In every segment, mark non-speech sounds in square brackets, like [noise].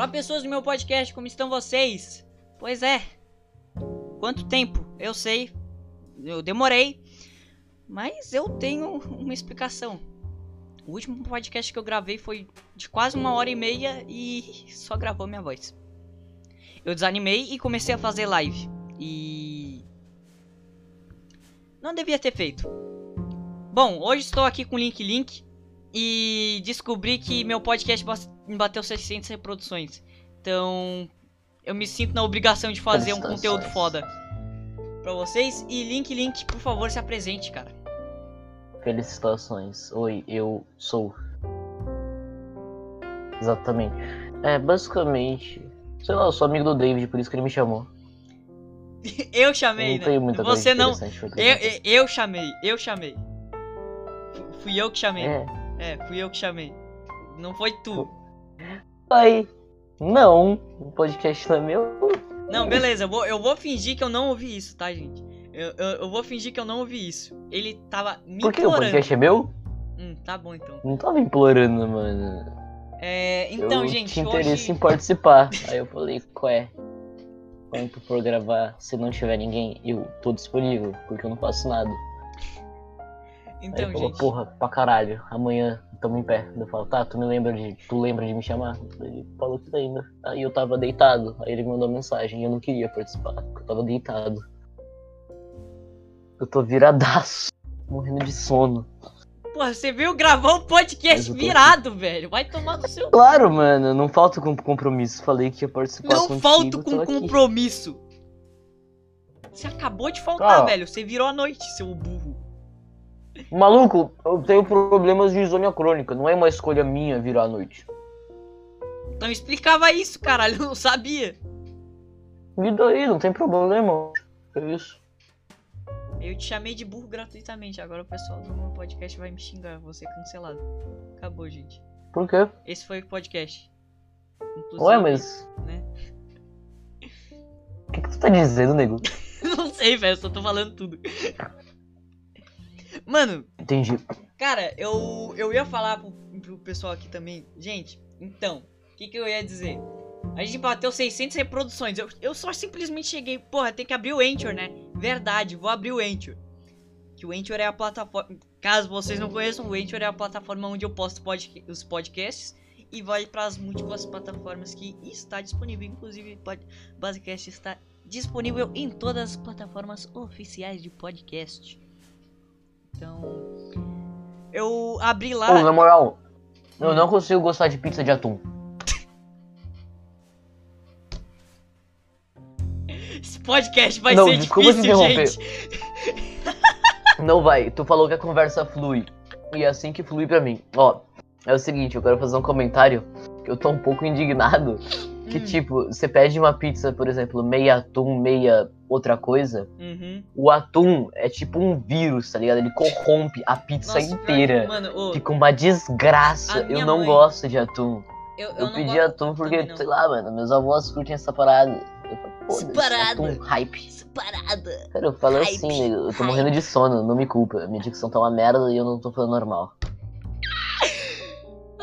Olá, pessoas do meu podcast, como estão vocês? Pois é, quanto tempo? Eu sei, eu demorei, mas eu tenho uma explicação. O último podcast que eu gravei foi de quase uma hora e meia e só gravou minha voz. Eu desanimei e comecei a fazer live. E. Não devia ter feito. Bom, hoje estou aqui com o Link Link e descobri que meu podcast bateu 600 reproduções. Então, eu me sinto na obrigação de fazer um conteúdo foda pra vocês. E Link Link, por favor, se apresente, cara. Felicitações. Oi, eu sou. Exatamente. É, basicamente. Sei lá, eu sou amigo do David, por isso que ele me chamou. [laughs] eu chamei, não né? Você não. Eu, eu, eu, chamei, eu chamei. Fui eu que chamei. É. é, fui eu que chamei. Não foi tu. Oi. Não, o podcast não é meu. Não, beleza, eu vou, eu vou fingir que eu não ouvi isso, tá, gente? Eu, eu, eu, vou fingir que eu não ouvi isso. Ele tava me Por que? O podcast é meu? Hum, tá bom então. Não tava implorando, mano. É, então, eu gente. Tinha interesse hoje... em participar. Aí eu falei, qual é? Quando tu for gravar, se não tiver ninguém, eu tô disponível, porque eu não faço nada. Então, Aí falou, porra, pra caralho, amanhã tamo em pé. Eu falo, tá, tu me lembra de. Tu lembra de me chamar? Ele falou que lembra. Aí eu tava deitado. Aí ele mandou mensagem e eu não queria participar, porque eu tava deitado. Eu tô viradaço, morrendo de sono. Porra, você veio gravar um podcast virado, velho. Vai tomar no seu. Claro, mano, não falta com compromisso. Falei que ia participar Não contigo, falto com compromisso. Você acabou de faltar, ah. velho. Você virou a noite, seu burro. Maluco, eu tenho problemas de insônia crônica. Não é uma escolha minha virar a noite. Então explicava isso, caralho. Eu não sabia. E daí, não tem problema. É isso. Eu te chamei de burro gratuitamente. Agora o pessoal do meu podcast vai me xingar. Vou ser cancelado. Acabou, gente. Por quê? Esse foi o podcast. Inclusive, Ué, mas. Né? O que, que tu tá dizendo, nego? [laughs] não sei, velho. Só tô falando tudo. [laughs] Mano. Entendi. Cara, eu, eu ia falar pro, pro pessoal aqui também. Gente, então. O que, que eu ia dizer? A gente bateu 600 reproduções. Eu, eu só simplesmente cheguei. Porra, tem que abrir o Anchor, né? Verdade, vou abrir o Anchor. Que o Anchor é a plataforma. Caso vocês não conheçam, o Anchor é a plataforma onde eu posto os podcasts. E vai para as múltiplas plataformas que está disponível. Inclusive, o Basecast está disponível em todas as plataformas oficiais de podcast. Então. Eu abri lá. Pô, na moral, eu não consigo gostar de pizza de atum. Esse podcast vai não, ser difícil, gente. [laughs] Não vai. Tu falou que a conversa flui. E é assim que flui pra mim. Ó, é o seguinte, eu quero fazer um comentário que eu tô um pouco indignado. Que hum. tipo, você pede uma pizza, por exemplo, meia atum, meia outra coisa. Uhum. O atum é tipo um vírus, tá ligado? Ele corrompe a pizza Nossa, inteira. Mano, oh, Fica uma desgraça. Eu não mãe... gosto de atum. Eu, eu, eu pedi atum porque, sei lá, mano, meus avós curtem essa parada. Separada. Um hype. Separada. Cara, eu falo hype. assim, eu tô hype. morrendo de sono, não me culpa. Minha dicção tá uma merda e eu não tô falando normal.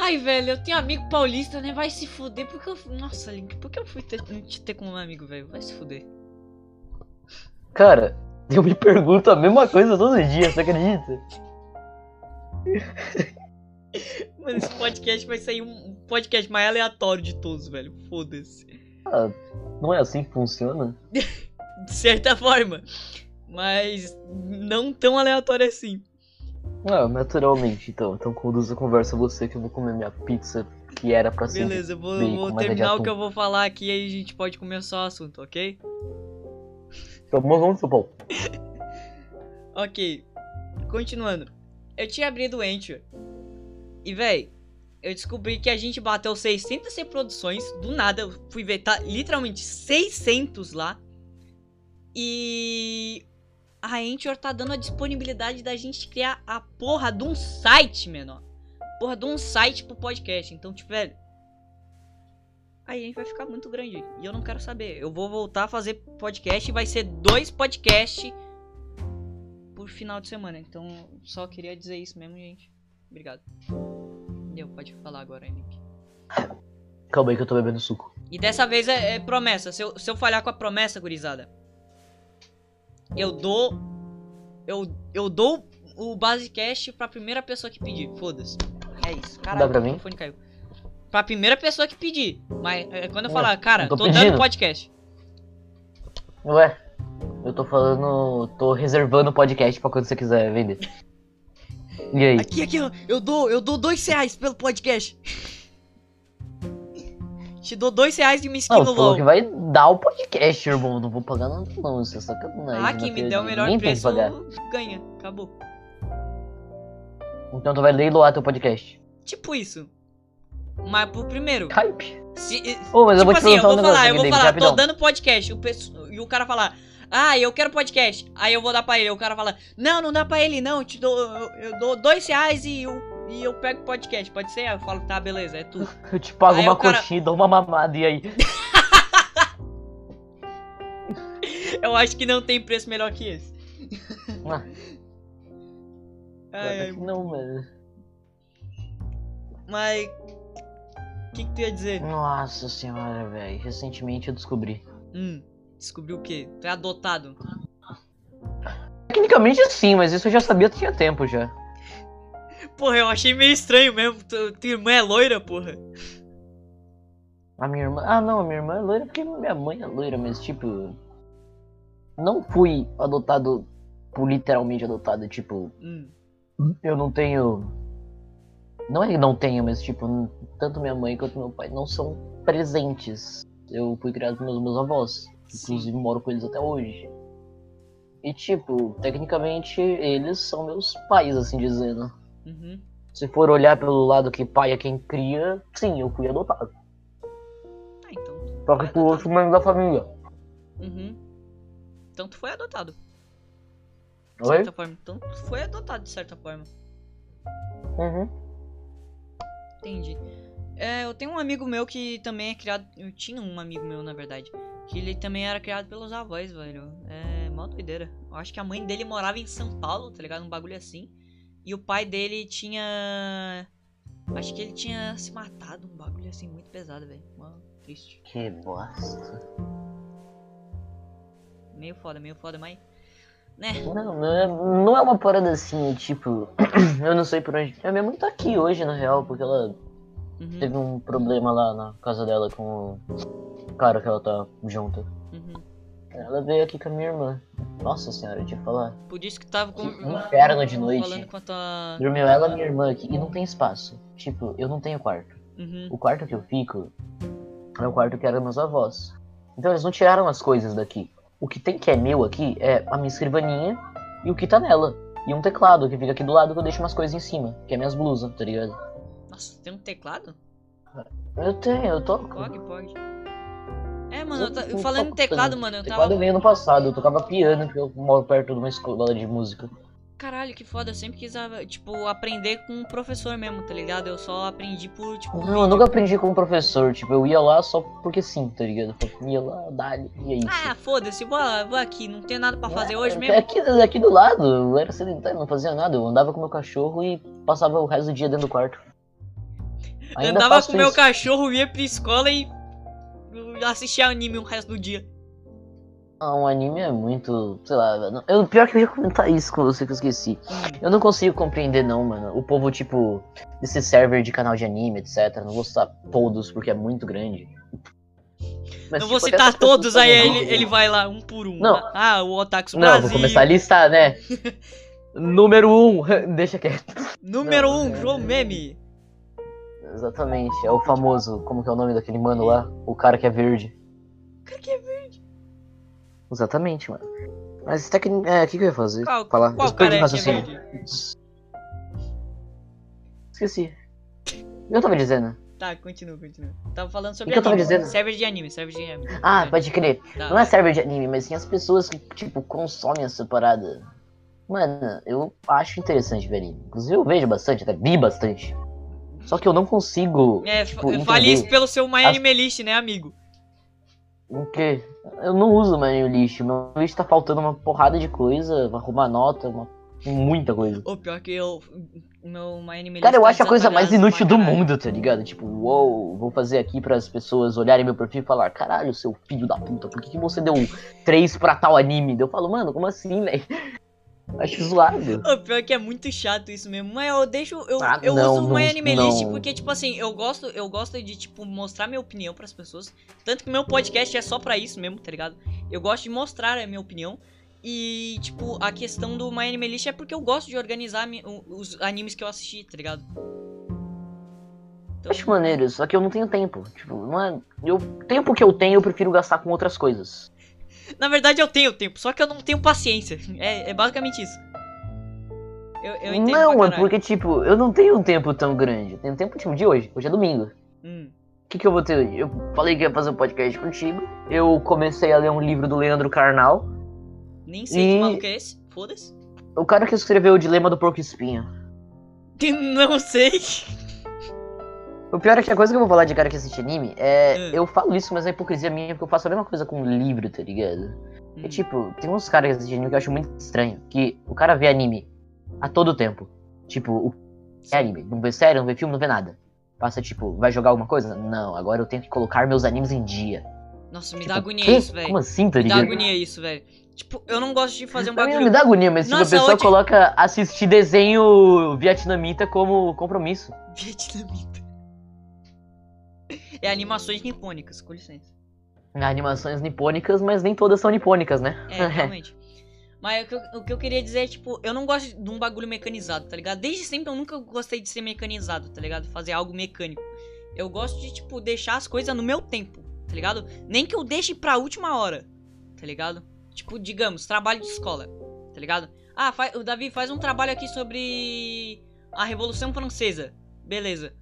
Ai, velho, eu tenho amigo paulista, né? Vai se fuder. Porque eu. Nossa, Link, por que eu fui ter, te ter como um amigo, velho? Vai se fuder. Cara, eu me pergunto a mesma coisa todo dia, você acredita? Mano, esse podcast vai sair um podcast mais aleatório de todos, velho. Foda-se. Ah, não é assim que funciona? [laughs] de certa forma. Mas não tão aleatório assim. Naturalmente, então. Então conduz a conversa você que eu vou comer minha pizza que era pra ser. Beleza, eu vou, vou terminar o que eu vou falar aqui e aí a gente pode começar o assunto, ok? Então vamos supor. [laughs] ok. Continuando. Eu tinha abrido o Anchor. E, véi, eu descobri que a gente bateu 600 reproduções. Do nada, eu fui ver, tá literalmente 600 lá. E a Anchor tá dando a disponibilidade da gente criar a porra de um site, menor. Porra de um site pro podcast. Então, tipo, velho. Aí a gente vai ficar muito grande. E eu não quero saber. Eu vou voltar a fazer podcast e vai ser dois podcasts por final de semana. Então, só queria dizer isso mesmo, gente. Obrigado. Deu, pode falar agora, Henrique. Calma aí que eu tô bebendo suco. E dessa vez é, é promessa. Se eu, se eu falhar com a promessa, gurizada, eu dou. Eu, eu dou o Basecast pra primeira pessoa que pedir. Foda-se. É isso. Caralho, Dá pra o mim? microfone caiu. Pra primeira pessoa que pedir. Mas é, quando eu Ué, falar, cara, não tô tô, dando pedindo. podcast. Ué, eu tô falando. tô reservando o podcast pra quando você quiser vender. E aí? Aqui, aqui, ó. Eu dou, eu dou dois reais pelo podcast. Te dou dois reais de uma skin Não, no LOL. que vai dar o podcast, irmão. Não vou pagar nada, não. Isso é sacanagem. Ah, quem me não der o melhor preço pagar. ganha. Acabou. Então tu vai leiloar teu podcast. Tipo isso. Mas pro primeiro. Hype. Se, Ô, mas eu tipo vou te assim, eu um vou negócio falar, aqui, eu vou David, falar, tô rapidão. dando podcast. O e o cara falar, ah, eu quero podcast. Aí eu vou dar pra ele. O cara fala, não, não dá pra ele, não. Eu te dou, eu, eu dou dois reais e eu, e eu pego podcast. Pode ser? Eu falo, tá, beleza, é tu. [laughs] Eu te pago Aí uma cara- coxinha dou uma mamada, e aí? [laughs] Eu acho que não tem preço melhor que esse. [laughs] Ah, Ai, ai, não, mano. mas. O que, que tu ia dizer? Nossa senhora, velho. Recentemente eu descobri. Hum, descobriu o quê? Tu é adotado. Tecnicamente sim, mas isso eu já sabia tinha tempo já. Porra, eu achei meio estranho mesmo. Tu, tua irmã é loira, porra. A minha irmã. Ah, não, a minha irmã é loira porque minha mãe é loira, mas tipo. Não fui adotado por literalmente adotado, tipo. Hum, Eu não tenho. Não é que não tenho, mas tipo, tanto minha mãe quanto meu pai não são presentes. Eu fui criado pelos meus avós. sim. Inclusive moro com eles até hoje. E tipo, tecnicamente eles são meus pais, assim dizendo. Uhum. Se for olhar pelo lado que pai é quem cria, sim, eu fui adotado. Ah, então. Só foi que por outro membro da família. Uhum. Então tu foi adotado. De Oi? certa forma. Então tu foi adotado de certa forma. Uhum. Entendi. É, eu tenho um amigo meu que também é criado. Eu tinha um amigo meu, na verdade. Que ele também era criado pelos avós, velho. É mó doideira. Eu acho que a mãe dele morava em São Paulo, tá ligado? Um bagulho assim. E o pai dele tinha. Acho que ele tinha se matado, um bagulho assim muito pesado, velho. Mó triste. Que bosta. Meio foda, meio foda, mas. Né? Não, não é, não é uma parada assim, tipo. [clears throat] eu não sei por onde. A minha mãe tá aqui hoje, na real, porque ela Uhum, teve um problema lá na casa dela com o cara que ela tá junto. uhum. Ela veio aqui com a minha irmã. Nossa senhora, eu te falar. Por isso que tava com. Que inferno de noite. A. Dormiu ela e minha irmã aqui. E não tem espaço. Tipo, eu não tenho quarto. Uhum. O quarto que eu fico é o quarto que era meus avós. Então eles não tiraram as coisas daqui. O que tem que é meu aqui é a minha escrivaninha e o que tá nela. E um teclado que fica aqui do lado que eu deixo umas coisas em cima, que é minhas blusas, tá ligado? Nossa, tem um teclado? Eu tenho, eu toco. Pode, pode. É, mano, eu, ta- Eu falando em toco teclado, mano, eu Teclado tava. veio no passado, eu tocava piano porque eu moro perto de uma escola de música. Caralho, que foda, eu sempre quis, ah, tipo, aprender com um professor mesmo, tá ligado? Eu só aprendi por, tipo. Não, eu nunca aprendi com um professor, tipo, eu ia lá só porque sim, tá ligado? Eu ia lá, dali, e é isso. Ah, foda-se, vou, vou aqui, não tem nada pra fazer hoje É, mesmo. Aqui, aqui do lado, eu era sedentário, não fazia nada. Eu andava com meu cachorro e passava o resto do dia dentro do quarto. Ainda Andava com meu isso. cachorro, ia pra escola e eu assistia anime o resto do dia. Ah, um anime é muito. sei lá, velho. Eu, pior que eu ia comentar isso com você que eu esqueci. Hum, Eu não consigo compreender, não, mano. O povo, tipo, desse server de canal de anime, etc. Não vou citar todos porque é muito grande. Mas, não vou tipo, citar essas pessoas todos, aí ele, ele vai lá, um por um. Não. Ah, o Otakus Não, Brasil. vou começar a listar, né? [laughs] Número 1, um. [laughs] deixa quieto. Número Não, 1, um, é- João Meme. Exatamente, é o famoso, como que é o nome daquele mano lá? O cara que é verde. Cara, que é verde. Exatamente, mano. Mas até que. É, o que, que eu ia fazer? Qual, Falar. qual eu perdi o cara é que é raciocínio. verde? Esqueci. O que eu tava dizendo? Tá, continua, continua. Tava falando sobre O que eu tava anime. dizendo? Server de anime, server de anime. Ah, É. pode crer. Tá, Não é server de anime, mas sim as pessoas que, tipo, consomem essa parada. Mano, eu acho interessante ver anime. Inclusive eu vejo bastante, até vi bastante. Só que eu não consigo. É, tipo, entender isso pelo seu My as- Anime List, né, amigo? O quê? Eu não uso mais o lixo. Meu lixo tá faltando uma porrada de coisa, arrumar nota, uma Muita coisa. O pior que eu. Meu My Anime Cara, eu List acho a tá coisa mais inútil do mundo, tá ligado? Tipo, uou, vou fazer aqui para as pessoas olharem meu perfil e falar, caralho, seu filho da puta, por que, que você deu 3 pra tal anime? Eu falo, mano, como assim, velho? Acho zoado. O pior que é muito chato isso mesmo. Mas eu deixo. Eu, Ah, eu não, uso o My não, Anime List não. porque, tipo assim, eu gosto, eu gosto de, tipo, mostrar minha opinião pras pessoas. Tanto que meu podcast é só pra isso mesmo, tá ligado? Eu gosto de mostrar a minha opinião. E, tipo, a questão do My Anime List é porque eu gosto de organizar os animes que eu assisti, tá ligado? Então, Acho maneiro, só que eu não tenho tempo. Tipo, não é. Eu, tempo que eu tenho, eu prefiro gastar com outras coisas. [laughs] Na verdade, eu tenho tempo, só que eu não tenho paciência. É, é basicamente isso. Eu, eu entendo não, é porque, tipo, eu não tenho um tempo tão grande. Eu tenho tempo, tipo, de hoje. Hoje é domingo. Hum. O que, que eu vou ter hoje? Eu falei que ia fazer um podcast contigo. Eu comecei a ler um livro do Leandro Carnal. Nem sei que E- maluco é esse. Foda-se. O cara que escreveu o Dilema do Porco Espinho. [laughs] Não sei. O pior é que a coisa que eu vou falar de cara que assiste anime é. Hum. Eu falo isso, mas é hipocrisia minha, porque eu faço a mesma coisa com livro, tá ligado? Hum. É tipo, tem uns caras que assistem anime que eu acho muito estranho. Que o cara vê anime a todo tempo. Tipo, o é anime. Não vê série, não vê filme, não vê nada. Passa, tipo, vai jogar alguma coisa? Não, agora eu tenho que colocar meus animes em dia. Nossa, me Tipo, dá agonia isso, velho. Como assim, tá Me dá ligado? agonia isso, velho. Tipo, eu não gosto de fazer um mim não bagulho. me dá agonia, mas tipo, a pessoa coloca assistir desenho vietnamita como compromisso. Vietnamita. É animações nipônicas, com licença. Animações nipônicas, mas nem todas são nipônicas, né? É, realmente. Mas o que, eu, o que eu queria dizer é, tipo, eu não gosto de um bagulho mecanizado, tá ligado? Desde sempre eu nunca gostei de ser mecanizado, tá ligado? Fazer algo mecânico. Eu gosto de, tipo, deixar as coisas no meu tempo, tá ligado? Nem que eu deixe pra última hora, tá ligado? Tipo, digamos, trabalho de escola, tá ligado? Ah, fa- o Davi faz um trabalho aqui sobre a Revolução Francesa. Beleza.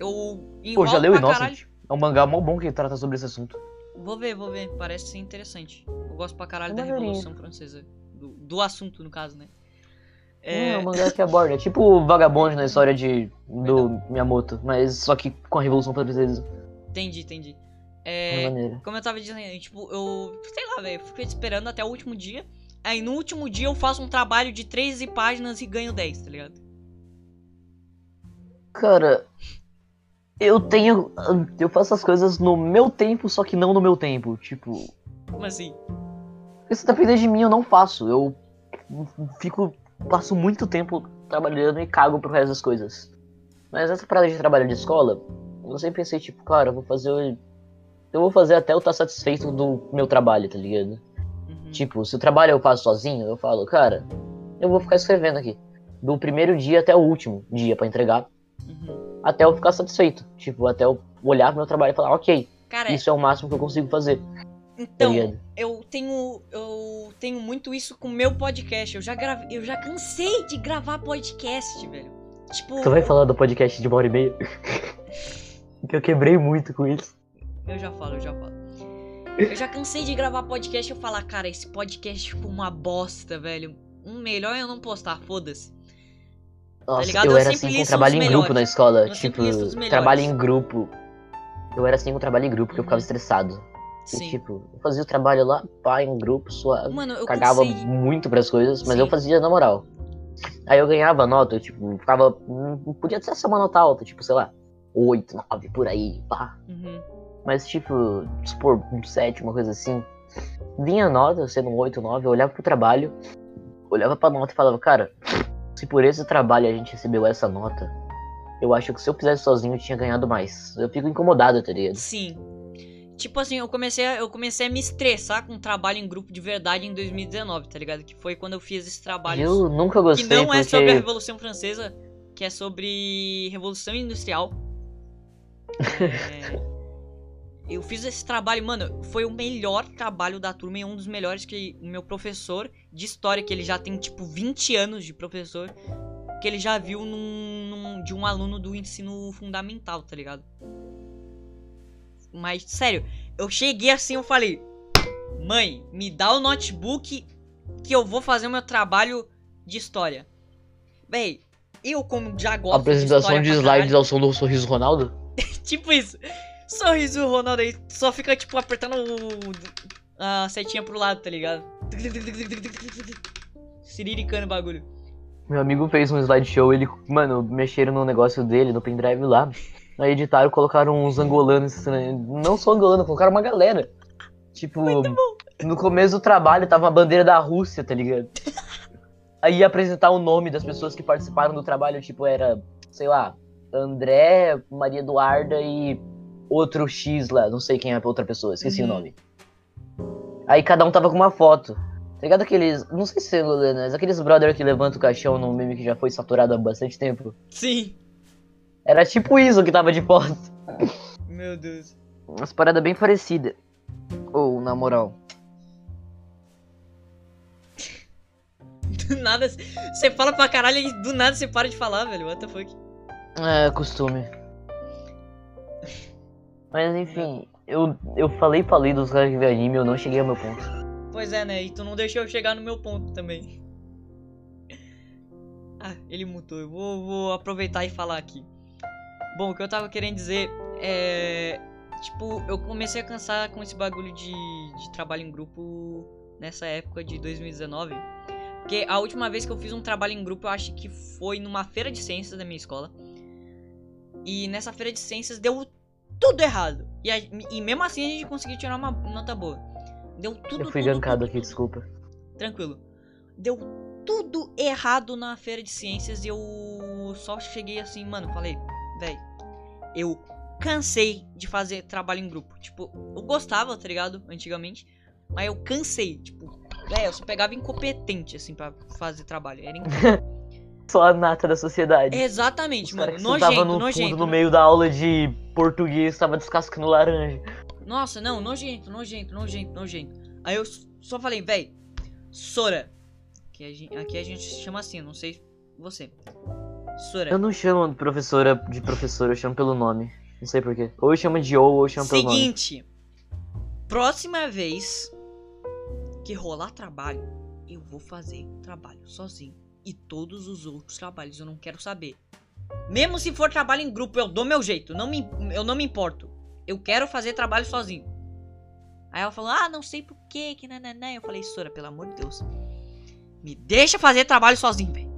Eu Pô, já leu caralho. É um mangá mó bom que trata sobre esse assunto. Vou ver, vou ver. Parece ser interessante. Eu gosto pra caralho É da. Revolução Francesa. Do, do assunto, no caso, né? É, É, um mangá que aborda. É tipo [laughs] o Vagabond na história de, do Miyamoto, mas só que com a Revolução Francesa. entendi, entendi. É, como eu tava dizendo, tipo, eu. Sei lá, velho. Fico esperando até o último dia. Aí no último dia eu faço um trabalho de 13 páginas e ganho 10, tá ligado? Cara, eu tenho. Eu faço as coisas no meu tempo, só que não no meu tempo. Tipo, Como assim? se depender de mim, eu não faço. Eu fico. Passo muito tempo trabalhando e cago pro resto das coisas. Mas essa parada de trabalho de escola, eu sempre pensei, tipo, cara, eu vou fazer. Eu vou fazer até eu estar satisfeito do meu trabalho, tá ligado? Uhum. Tipo, se o trabalho eu faço sozinho, eu falo, cara, eu vou ficar escrevendo aqui. Do primeiro dia até o último dia pra entregar, Uhum. Até eu ficar satisfeito. Tipo, até eu olhar pro meu trabalho e falar, ok, Cara, isso é o máximo que eu consigo fazer, tá então, ligado? eu tenho. Eu tenho muito isso com o meu podcast. Eu já gravei. Eu já cansei de gravar podcast, velho. Tipo. Tu vai falar do podcast de uma hora e meia? [laughs] que eu quebrei muito com isso. Eu já falo, eu já falo. Eu já cansei de gravar podcast e eu falar, cara, esse podcast ficou uma bosta, velho. Um melhor eu não postar, foda-se. Nossa, ligado? eu Eu era assim com trabalho em grupo na escola. Eu tipo, trabalho em grupo. Eu era assim com trabalho em grupo, porque eu ficava Uhum. estressado. E, Sim. tipo, eu fazia o trabalho lá, pá, em grupo, suave. Mano, eu cagava cansei. muito pras coisas, mas Sim. eu fazia na moral. Aí eu ganhava nota, eu, tipo, ficava. hum, Podia ser uma nota alta, tipo, sei lá, 8, 9 por aí, pá. Uhum. Mas, tipo, supor, um 7, uma coisa assim. Vinha nota, sendo um 8, 9, eu olhava pro trabalho, olhava pra nota e falava, cara, se por esse trabalho a gente recebeu essa nota, eu acho que se eu fizesse sozinho eu tinha ganhado mais. Eu fico incomodado, tá ligado? Sim. Tipo assim, eu comecei, a, eu comecei a me estressar com trabalho em grupo de verdade em 2019, tá ligado? Que foi quando eu fiz esses trabalhos. Eu nunca que gostei não porque. é sobre a Revolução Francesa, que é sobre Revolução Industrial. [laughs] É, eu fiz esse trabalho, mano, foi o melhor trabalho da turma e um dos melhores que o meu professor de história, que ele já tem tipo 20 anos de professor, que ele já viu num, num- de um aluno do ensino fundamental, tá ligado? Mas, sério, eu cheguei assim, eu falei, mãe, me dá o notebook que eu vou fazer o meu trabalho de história. Véi, eu como já gosto Apresentação de, de slides ao som do sorriso Ronaldo? [laughs] Tipo isso. Sorriso Ronaldo aí, só fica tipo apertando o- a setinha pro lado, tá ligado? Siriricando o bagulho. Meu amigo fez um slideshow, ele, mano, mexeram no negócio dele, no pendrive lá. Aí editaram, colocaram uns angolanos estranhos. Não só angolano, colocaram uma galera. Tipo, no começo do trabalho tava uma bandeira da Rússia, tá ligado? Aí ia apresentar o nome das pessoas que participaram do trabalho, tipo, era, sei lá, André, Maria Eduarda e outro X lá, não sei quem é a outra pessoa, esqueci Uhum. o nome. Aí cada um tava com uma foto. Tá ligado aqueles. Não sei se é angolano, mas aqueles brother que levanta o caixão num meme que já foi saturado há bastante tempo. Sim. Era tipo isso que tava de foto. [laughs] Meu Deus. Umas paradas bem parecidas. Ou, na moral. Do nada. Você fala pra caralho e do nada você para de falar, velho. What the fuck? É, costume. Mas enfim, eu, eu falei falei dos caras que vê anime, eu não cheguei ao meu ponto. Pois é, né? E tu não deixou eu chegar no meu ponto também. [laughs] Ah, ele mutou. Eu vou, vou aproveitar e falar aqui. Bom, o que eu tava querendo dizer é. Tipo, eu comecei a cansar com esse bagulho de, de trabalho em grupo nessa época de 2019. Porque a última vez que eu fiz um trabalho em grupo, eu acho que foi numa feira de ciências da minha escola. E nessa feira de ciências deu tudo errado. E, a- e mesmo assim a gente conseguiu tirar uma nota boa. Deu tudo Eu fui tudo, gankado tudo, aqui, desculpa. Tranquilo. Deu tudo errado na feira de ciências e eu só cheguei assim, mano, falei, véi, eu cansei de fazer trabalho em grupo. Tipo, eu gostava, tá ligado? Antigamente. Mas eu cansei, tipo, véi, eu só pegava incompetente, assim, pra fazer trabalho. Era [laughs] incrível. Só a nata da sociedade. Exatamente, Os mano. que Nojento, no nojento. fundo, no meio da aula de português, tava descascando laranja. Nossa, não, nojento, nojento, nojento, nojento. Aí eu só falei, véi, Sora. Aqui a, gente, aqui a gente chama assim, não sei você. Sora. Eu não chamo de professora de professora, eu chamo pelo nome. Não sei porquê. Ou eu chamo de ou, ou eu chamo pelo nome. Seguinte. Próxima vez que rolar trabalho, eu vou fazer trabalho sozinho. E todos os outros trabalhos eu não quero saber. Mesmo se for trabalho em grupo, eu dou meu jeito. Não me, eu não me importo. Eu quero fazer trabalho sozinho. Aí ela falou, ah, não sei por quê, que nananã. Eu falei, Sora, pelo amor de Deus. Me deixa fazer trabalho sozinho, velho.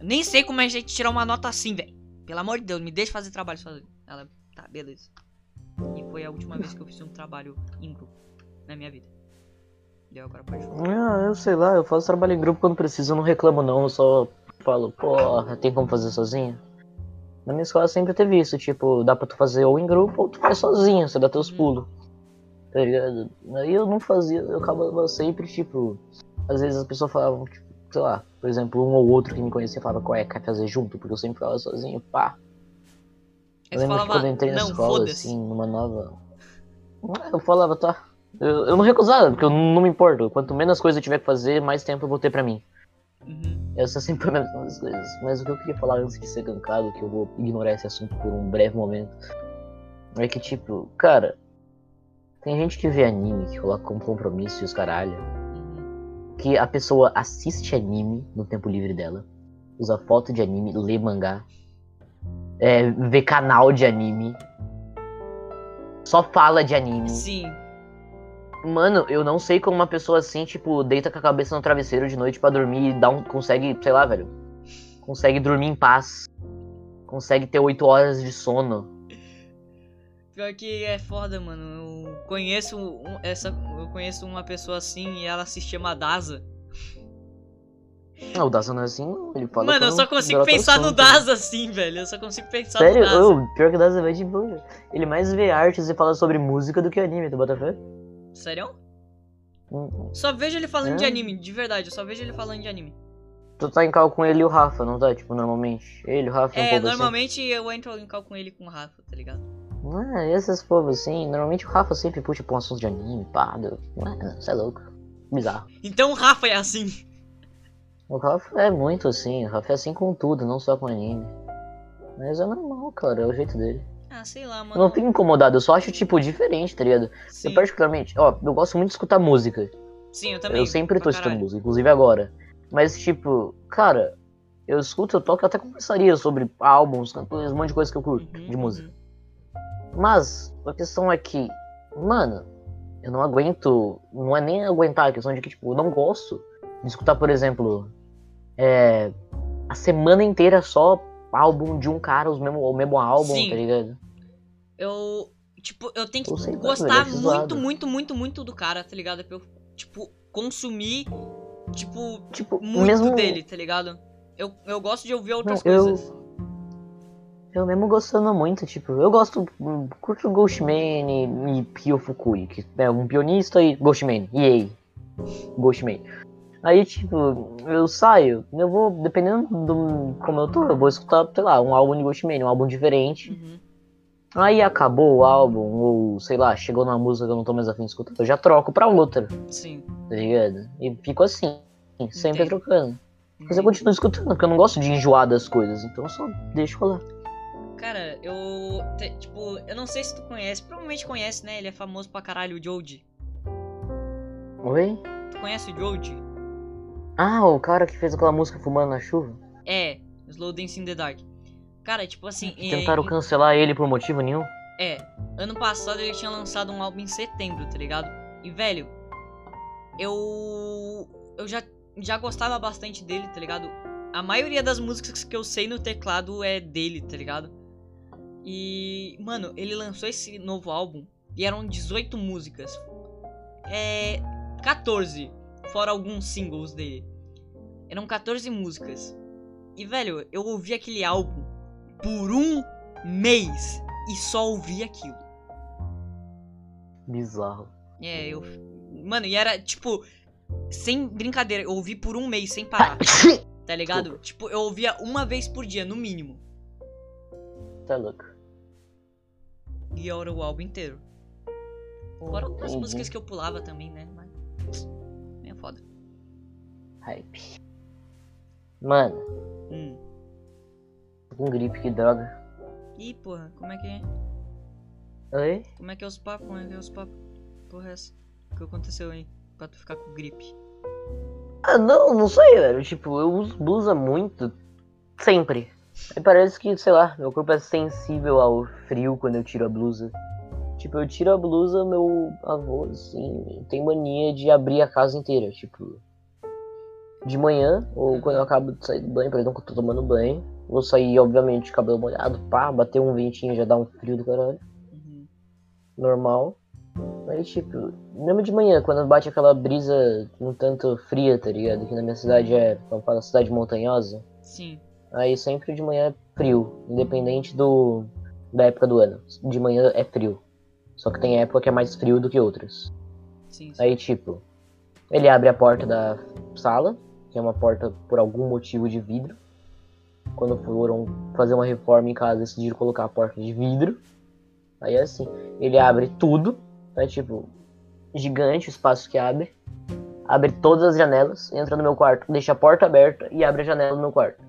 Nem sei como a gente tirar uma nota assim, velho. Pelo amor de Deus, me deixa fazer trabalho sozinho. Ela, tá, beleza. E foi a última vez que eu fiz um trabalho em grupo na minha vida. Deu agora pode falar. Ah, eu sei lá, eu faço trabalho em grupo quando preciso, eu não reclamo não, eu só falo, porra, tem como fazer sozinho? Na minha escola sempre teve isso, tipo, dá pra tu fazer ou em grupo ou tu faz sozinho, você dá teus Uhum. pulos. Tá ligado? Aí eu não fazia, eu acabava sempre, tipo, às vezes as pessoas falavam, tipo, sei lá, por exemplo, um ou outro que me conhecia falava, qual é, quer fazer junto? Porque eu sempre falava sozinho, pá. Eu lembro que quando eu entrei na escola, assim, numa nova. Eu falava, tá. Eu, eu não recusava, porque eu não me importo. Quanto menos coisa eu tiver que fazer, mais tempo eu vou ter pra mim. Uhum. Essa sempre foi a mesma das coisas. Mas o que eu queria falar antes de ser gankado, que eu vou ignorar esse assunto por um breve momento, é que, tipo, cara, tem gente que vê anime, que coloca como compromisso e os caralho, Uhum. que a pessoa assiste anime no tempo livre dela, usa foto de anime, lê mangá, é, vê canal de anime, só fala de anime. Sim. Mano, eu não sei como uma pessoa assim, tipo, deita com a cabeça no travesseiro de noite pra dormir e dá um, consegue, sei lá, velho. Consegue dormir em paz. Consegue ter 8 horas de sono. Pior que é foda, mano. Eu conheço um- essa. Eu conheço uma pessoa assim e ela se chama Daza. Ah, o Daza não é assim, não. Ele fala Mano, eu só consigo tá pensar no sono, Daza assim, velho. Eu só consigo pensar Sério? no Daza. Ô, pior que o Daza vai de boa. Ele mais vê artes e fala sobre música do que anime, tu bota fé? Sério? Hum, Só vejo ele falando de É? anime, de verdade. Eu só vejo ele falando de anime. Tu tá em cal com ele e o Rafa, não tá? Tipo, normalmente. Ele, o Rafa, um É, assim. normalmente eu entro em cal com ele e com o Rafa, tá ligado? Ah, esses povos assim, normalmente o Rafa sempre puxa pra um assunto de anime, pá, você é louco. Bizarro. Então o Rafa é assim. O Rafa é muito assim, o Rafa é assim com tudo, não só com anime. Mas é normal, cara, é o jeito dele. Ah, sei lá, Eu mano. não fico incomodado, eu só acho, tipo, diferente, tá ligado? Sim, Eu particularmente, ó, eu gosto muito de escutar música. sim, eu também. eu sempre tô escutando música, inclusive agora. Mas, tipo, cara, eu escuto, eu toco, eu até conversaria sobre álbuns, cantores, um monte de coisa que eu curto Uhum, de música. uhum. Mas a questão é que, mano, eu não aguento. Não é nem aguentar, a questão de que, tipo, eu não gosto de escutar, por exemplo, é, a semana inteira só álbum de um cara, os mesmo, o mesmo álbum, Sim. tá ligado? Eu. Tipo, eu tenho que Eu gostar acho muito, zoado. muito, muito, muito do cara, tá ligado? Pra eu, tipo, consumir, tipo, Tipo, muito mesmo dele, tá ligado? Eu, eu gosto de ouvir outras Não, eu- coisas. Eu mesmo gostando muito, tipo, eu gosto, curto Ghostman e, Pio Fukui, que é um pianista e Ghostman, EA, Ghostman. Aí, tipo, eu saio, eu vou, dependendo do como eu tô, eu vou escutar, sei lá, um álbum de Ghostman, um álbum diferente. Uhum. Aí acabou o álbum, ou sei lá, chegou numa música que eu não tô mais afim de escutar, eu já troco pra outra, Sim. tá ligado? E fico assim, sempre Entendo. trocando. Mas eu continuo escutando, porque eu não gosto de enjoar das coisas, então eu só deixo rolar. Cara, eu. te- tipo, eu não sei se tu conhece, provavelmente conhece, né? Ele é famoso pra caralho, o Joji. Oi? Tu conhece o Joji? Ah, o cara que fez aquela música fumando na chuva? É, Slow Dance in the Dark. Cara, tipo assim. é- Tentaram cancelar ele por motivo nenhum? É, ano passado ele tinha lançado um álbum em setembro, tá ligado? E, velho, eu. Eu já, já gostava bastante dele, tá ligado? A maioria das músicas que eu sei no teclado é dele, tá ligado? E, mano, ele lançou esse novo álbum e eram 18 músicas. É. 14, fora alguns singles dele. Eram 14 músicas. E, velho, eu ouvi aquele álbum por um mês e só ouvi aquilo. Bizarro. É, eu. Mano, e era tipo. Sem brincadeira, eu ouvi por um mês sem parar, [coughs] tá ligado? Tipo, eu ouvia uma vez por dia, no mínimo. tá louco. E era o álbum inteiro. Fora outras Entendi. músicas que eu pulava também, né? Mas. É foda. Hype. Mano, Hum. Com gripe, que droga. Ih, porra, como é que é? Oi? Como é que é os papos? Como é que é os papos? Porra, é essa? O que aconteceu aí? Pra tu ficar com gripe? Ah, não, não sei, velho. Tipo, eu uso blusa muito. Sempre. Aí parece que, sei lá, meu corpo é sensível ao frio quando eu tiro a blusa. Tipo, eu tiro a blusa, meu avô, assim, tem mania de abrir a casa inteira. Tipo, de manhã, ou quando eu acabo de sair do banho, por exemplo, que eu tô tomando banho, vou sair, obviamente, de cabelo molhado, pá, bater um ventinho já dá um frio do caralho. Uhum. normal. Aí, tipo, mesmo de manhã, quando bate aquela brisa um tanto fria, tá ligado? Que na minha cidade é, vamos falar, cidade montanhosa. Sim. Aí sempre de manhã é frio, independente do da época do ano. De manhã é frio. Só que tem época que é mais frio do que outras. Sim, sim. Aí, tipo, ele abre a porta da sala, que é uma porta por algum motivo de vidro. Quando foram fazer uma reforma em casa, decidiram colocar a porta de vidro. Aí é assim, ele abre tudo, é tipo, gigante o espaço que abre. Abre todas as janelas, entra no meu quarto, deixa a porta aberta e abre a janela do meu quarto.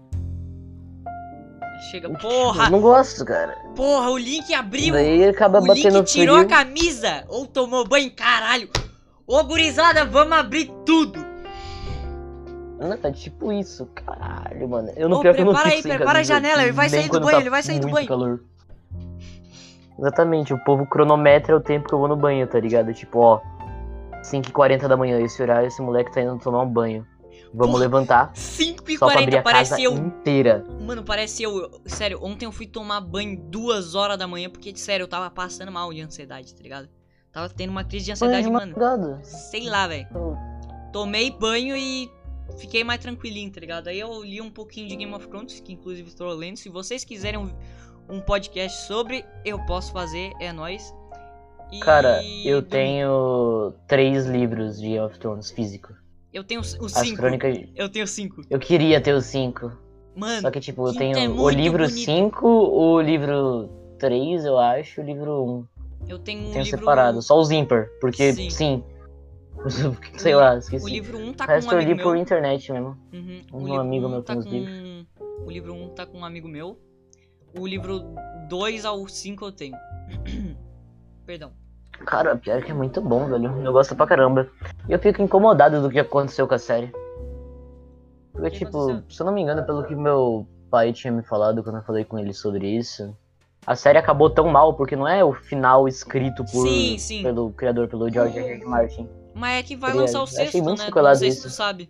Chega, Eu porra! não gosto, cara. Porra, o Link abriu! Daí acaba O batendo Link tirou frio. a camisa ou tomou banho, caralho. Ô, gurizada, vamos abrir tudo. Não, é tipo isso, caralho, mano. Eu não Ô, pior que eu não aí, prepara a janela, ele vai sair do banho, tá ele vai sair do banho. calor. Exatamente, o povo cronometra o tempo que eu vou no banho, tá ligado? Tipo, ó, 5h40 da manhã, esse horário, esse moleque tá indo tomar um banho. Vamos Porra, levantar, 5 e só pra abrir 40 a casa parece eu. inteira. Mano, parece eu. Sério, ontem eu fui tomar banho duas horas da manhã porque, sério, eu tava passando mal de ansiedade, tá ligado? Tava tendo uma crise de ansiedade, de mano. Sei lá, velho. Tomei banho e fiquei mais tranquilinho, tá ligado? Aí eu li um pouquinho de Game of Thrones, que inclusive estou lendo. Se vocês quiserem um, um podcast sobre, eu posso fazer, é nóis. E Cara, eu tenho três livros de Game of Thrones físico. Eu tenho os cinco. crônicas. Eu tenho cinco. Eu queria ter os cinco. Mano, Só que, tipo, eu tenho é o livro bonito. 5, o livro 3, eu acho, o livro 1. eu tenho um Tenho livro. separado, só os ímpar, porque Sim. sim. [laughs] Sei lá, esqueci. O livro 1 tá o com um resto eu li amigo por meu. internet mesmo. Uhum. Um O livro amigo um meu tá tem os com... O livro 1 tá com um amigo meu. O livro 2 ao 5 eu tenho. [clears throat] Perdão. Cara, pior que é muito bom, velho. Eu gosto pra caramba. E eu fico incomodado do que aconteceu com a série. Porque, que tipo, aconteceu? se eu não me engano, pelo que meu pai tinha me falado quando eu falei com ele sobre isso, a série acabou tão mal porque não é o final escrito por, Sim, sim. pelo criador, pelo George R. R. Martin. Mas é que vai ligado? lançar o sexto, né? Não sei se isso. tu sabe.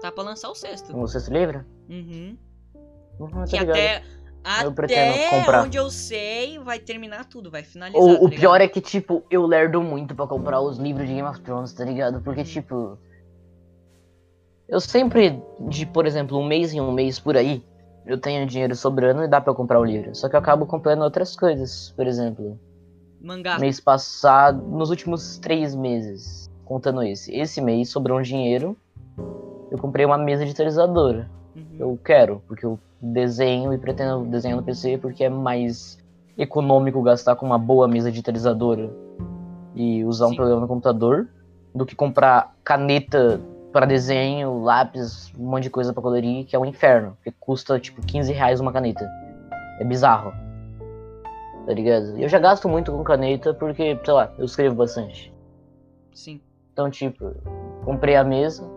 Tá pra lançar o sexto. O sexto livro? Uhum. Uhum, tá Que até. Até onde eu sei, vai terminar tudo, vai finalizar. O, tá o pior é que, tipo, eu lerdo muito pra comprar os livros de Game of Thrones, tá ligado? Porque, tipo. Eu sempre, de, por exemplo, um mês em um mês por aí, eu tenho dinheiro sobrando e dá pra eu comprar o livro. Só que eu acabo comprando outras coisas. Por exemplo, Mangá. mês passado, nos últimos três meses, contando esse. Esse mês sobrou um dinheiro. Eu comprei uma mesa digitalizadora. Uhum. Eu quero, porque eu desenho e pretendo desenhar no PC porque é mais econômico gastar com uma boa mesa digitalizadora e usar um Sim. programa no computador do que comprar caneta para desenho, lápis, um monte de coisa para colorir, que é um inferno, porque custa tipo 15 reais uma caneta. É bizarro. Tá ligado? E eu já gasto muito com caneta porque, sei lá, eu escrevo bastante. Sim. Então, tipo, comprei a mesa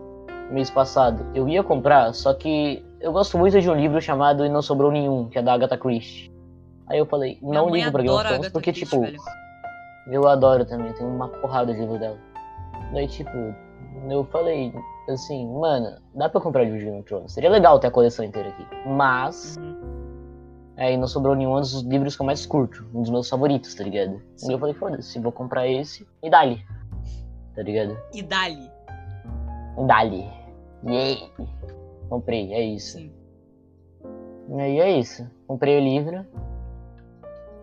mês passado. Eu ia comprar, só que eu gosto muito de um livro chamado E Não Sobrou Nenhum, que é da Agatha Christie. Aí eu falei, não ligo pra Game of Thrones, porque, Christie, tipo, velho. eu adoro também, tem uma porrada de livro dela. Daí, tipo, eu falei assim, mano, dá pra comprar de Game of Thrones. Seria legal ter a coleção inteira aqui. Mas, Uhum. aí não sobrou nenhum um dos livros que eu mais curto, um dos meus favoritos, tá ligado? Sim. E eu falei, foda-se, vou comprar esse e dali. Tá ligado? E dali. Dali. Yay. Comprei, é isso. Sim. E aí é isso. Comprei o livro.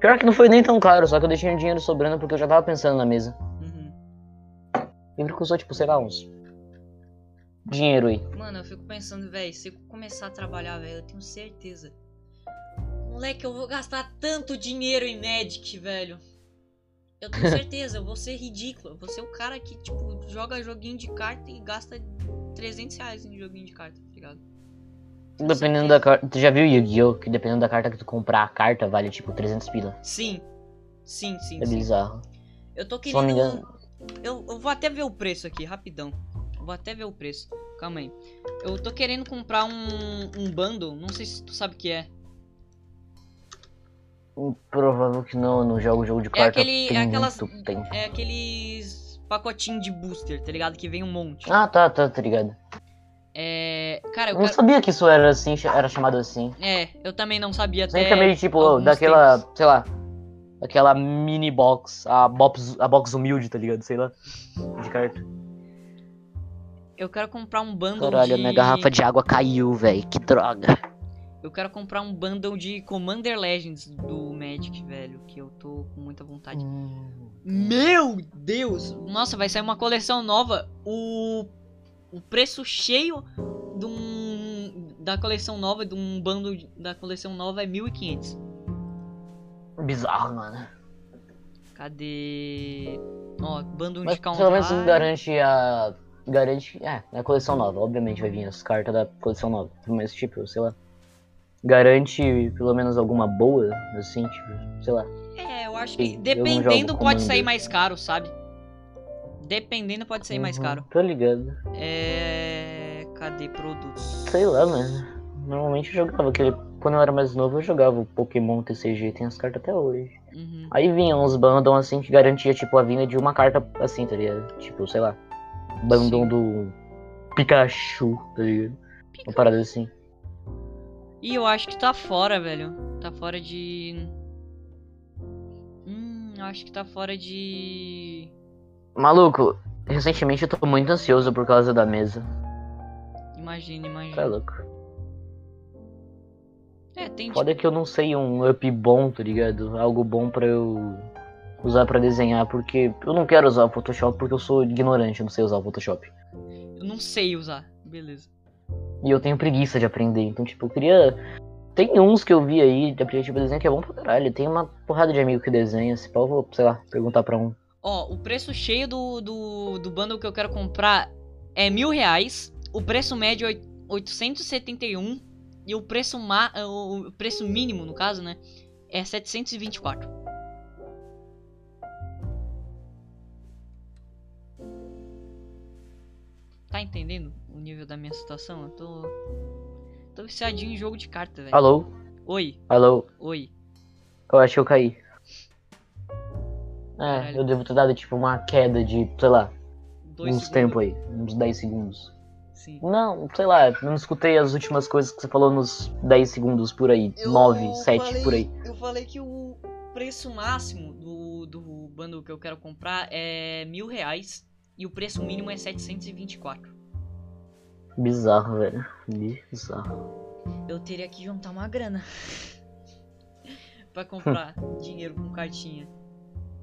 Pior que não foi nem tão caro, só que eu deixei um dinheiro sobrando porque eu já tava pensando na mesa. Uhum. O livro custou, tipo, sei lá, uns. Dinheiro aí. Mano, eu fico pensando, velho, se eu começar a trabalhar, velho, eu tenho certeza. Moleque, eu vou gastar tanto dinheiro em Magic, velho. Eu tenho certeza, eu vou ser ridículo. Eu vou ser o cara que, tipo, joga joguinho de carta e gasta 300 reais em joguinho de carta, tá ligado? Dependendo da carta. Tu já viu Yu-Gi-Oh! Que dependendo da carta que tu comprar, a carta vale, tipo, 300 pila. Sim. Sim, sim, É sim. bizarro. Eu tô querendo. engano. Eu, eu vou até ver o preço aqui, rapidão. Eu vou até ver o preço. Calma aí. Eu tô querendo comprar um, um bundle. Não sei se tu sabe o que é. Provável que não, eu não jogo jogo de É carta. aquele. tem É aquelas. tempo. É aqueles pacotinhos de booster, tá ligado? Que vem um monte. Ah, tá, tá, tá ligado. É. Cara, eu Eu não quero. sabia que isso era assim, era chamado assim. É, eu também não sabia até. Sempre chamei, tipo, alguns daquela, tempos. sei lá, daquela mini box, a box, a box humilde, tá ligado? Sei lá, de carta. Eu quero comprar um Caralho, de. a minha garrafa de água caiu, velho, que droga. Eu quero comprar um bundle de Commander Legends do Magic, velho. Que eu tô com muita vontade. Hum. Meu Deus! Nossa, vai sair uma coleção nova. O, o preço cheio de um, da coleção nova, de um bundle da coleção nova é 1.500. Bizarro, mano. Cadê? Ó, bundle Mas de pelo menos garante a. Garante. É, na coleção nova, obviamente vai vir as cartas da coleção nova. Mas, tipo, sei lá. Garante pelo menos alguma boa, assim, tipo, sei lá. É, eu acho que dependendo pode sair mais caro, sabe? Dependendo pode sair mais Uhum, caro. Tô ligado. É. Cadê produtos? Sei lá, mano. Normalmente eu jogava aquele. Quando eu era mais novo, eu jogava o Pokémon TCG, tem as cartas até hoje. Uhum. Aí vinham uns bundles assim que garantia, tipo, a vinda de uma carta assim, tá ligado? Tipo, sei lá. Sim. do Pikachu, tá ligado? Uma parada assim. E eu acho que tá fora, velho. Tá fora de. Hum, eu acho que tá fora de. Maluco, recentemente eu tô muito ansioso por causa da mesa. Imagina, Tá imagina. louco. É, tem. Foda que eu não sei um up bom, tá ligado? Algo bom pra eu usar pra desenhar, porque eu não quero usar o Photoshop porque eu sou ignorante, eu não sei usar o Photoshop. Eu não sei usar. Beleza. E eu tenho preguiça de aprender. Então, tipo, eu queria. Tem uns que eu vi aí de aplicativo de desenho que é bom pra caralho. Tem uma porrada de amigo que desenha. Se pau, eu vou, sei lá, perguntar pra um. Ó, o preço cheio do, do, do bundle que eu quero comprar é mil reais. O preço médio é oit- 871. E o preço, ma o preço mínimo, no caso, né? É 724. Tá entendendo o nível da minha situação? Eu tô. Tô viciadinho em jogo de carta, velho. Alô? Oi, Alô? oi. Eu acho que eu caí. É, Caralho. eu devo ter dado, tipo, uma queda de, sei lá, Dois uns segundos. tempos aí. Uns 10 segundos. Sim. Não, sei lá, eu não escutei as últimas coisas que você falou nos 10 segundos por aí. 9, 7 falei- por aí. Eu falei que o preço máximo do, do bundle que eu quero comprar é mil reais e o preço mínimo é 724. Bizarro, velho. Bizarro. Eu teria que juntar uma grana [laughs] pra comprar [laughs] dinheiro com cartinha.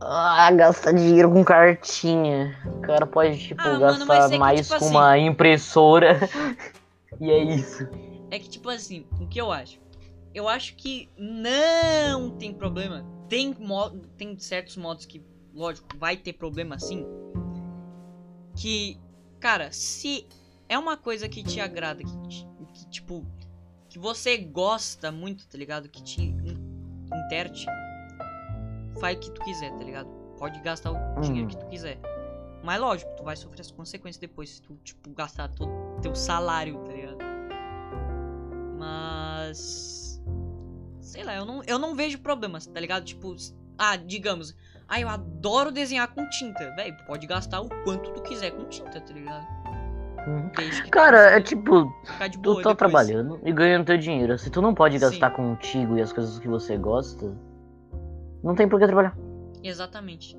Ah, gastar dinheiro com cartinha. O cara pode, tipo, Ah, mano, gastar é que, mais tipo com assim- uma impressora. [laughs] e é isso. É que, tipo assim, o que eu acho? Eu acho que não tem problema. Tem, mo tem certos modos que, lógico, vai ter problema sim. Que, cara, se é uma coisa que te agrada, que, te- que, tipo, que você gosta muito, tá ligado? Que te in- interte, faz o que tu quiser, tá ligado? Pode gastar o dinheiro Hum. que tu quiser. Mas lógico, tu vai sofrer as consequências depois se tu, tipo, gastar todo o teu salário, tá ligado? Mas. Sei lá, eu não, eu não vejo problemas, tá ligado? Tipo, ah, digamos, ah, eu adoro desenhar com tinta. Véi, tu pode gastar o quanto tu quiser com tinta, tá ligado? Uhum. Cara, é tipo, tu tá depois. trabalhando e ganhando teu dinheiro. Se tu não pode Sim. gastar contigo e as coisas que você gosta, não tem por que trabalhar. Exatamente.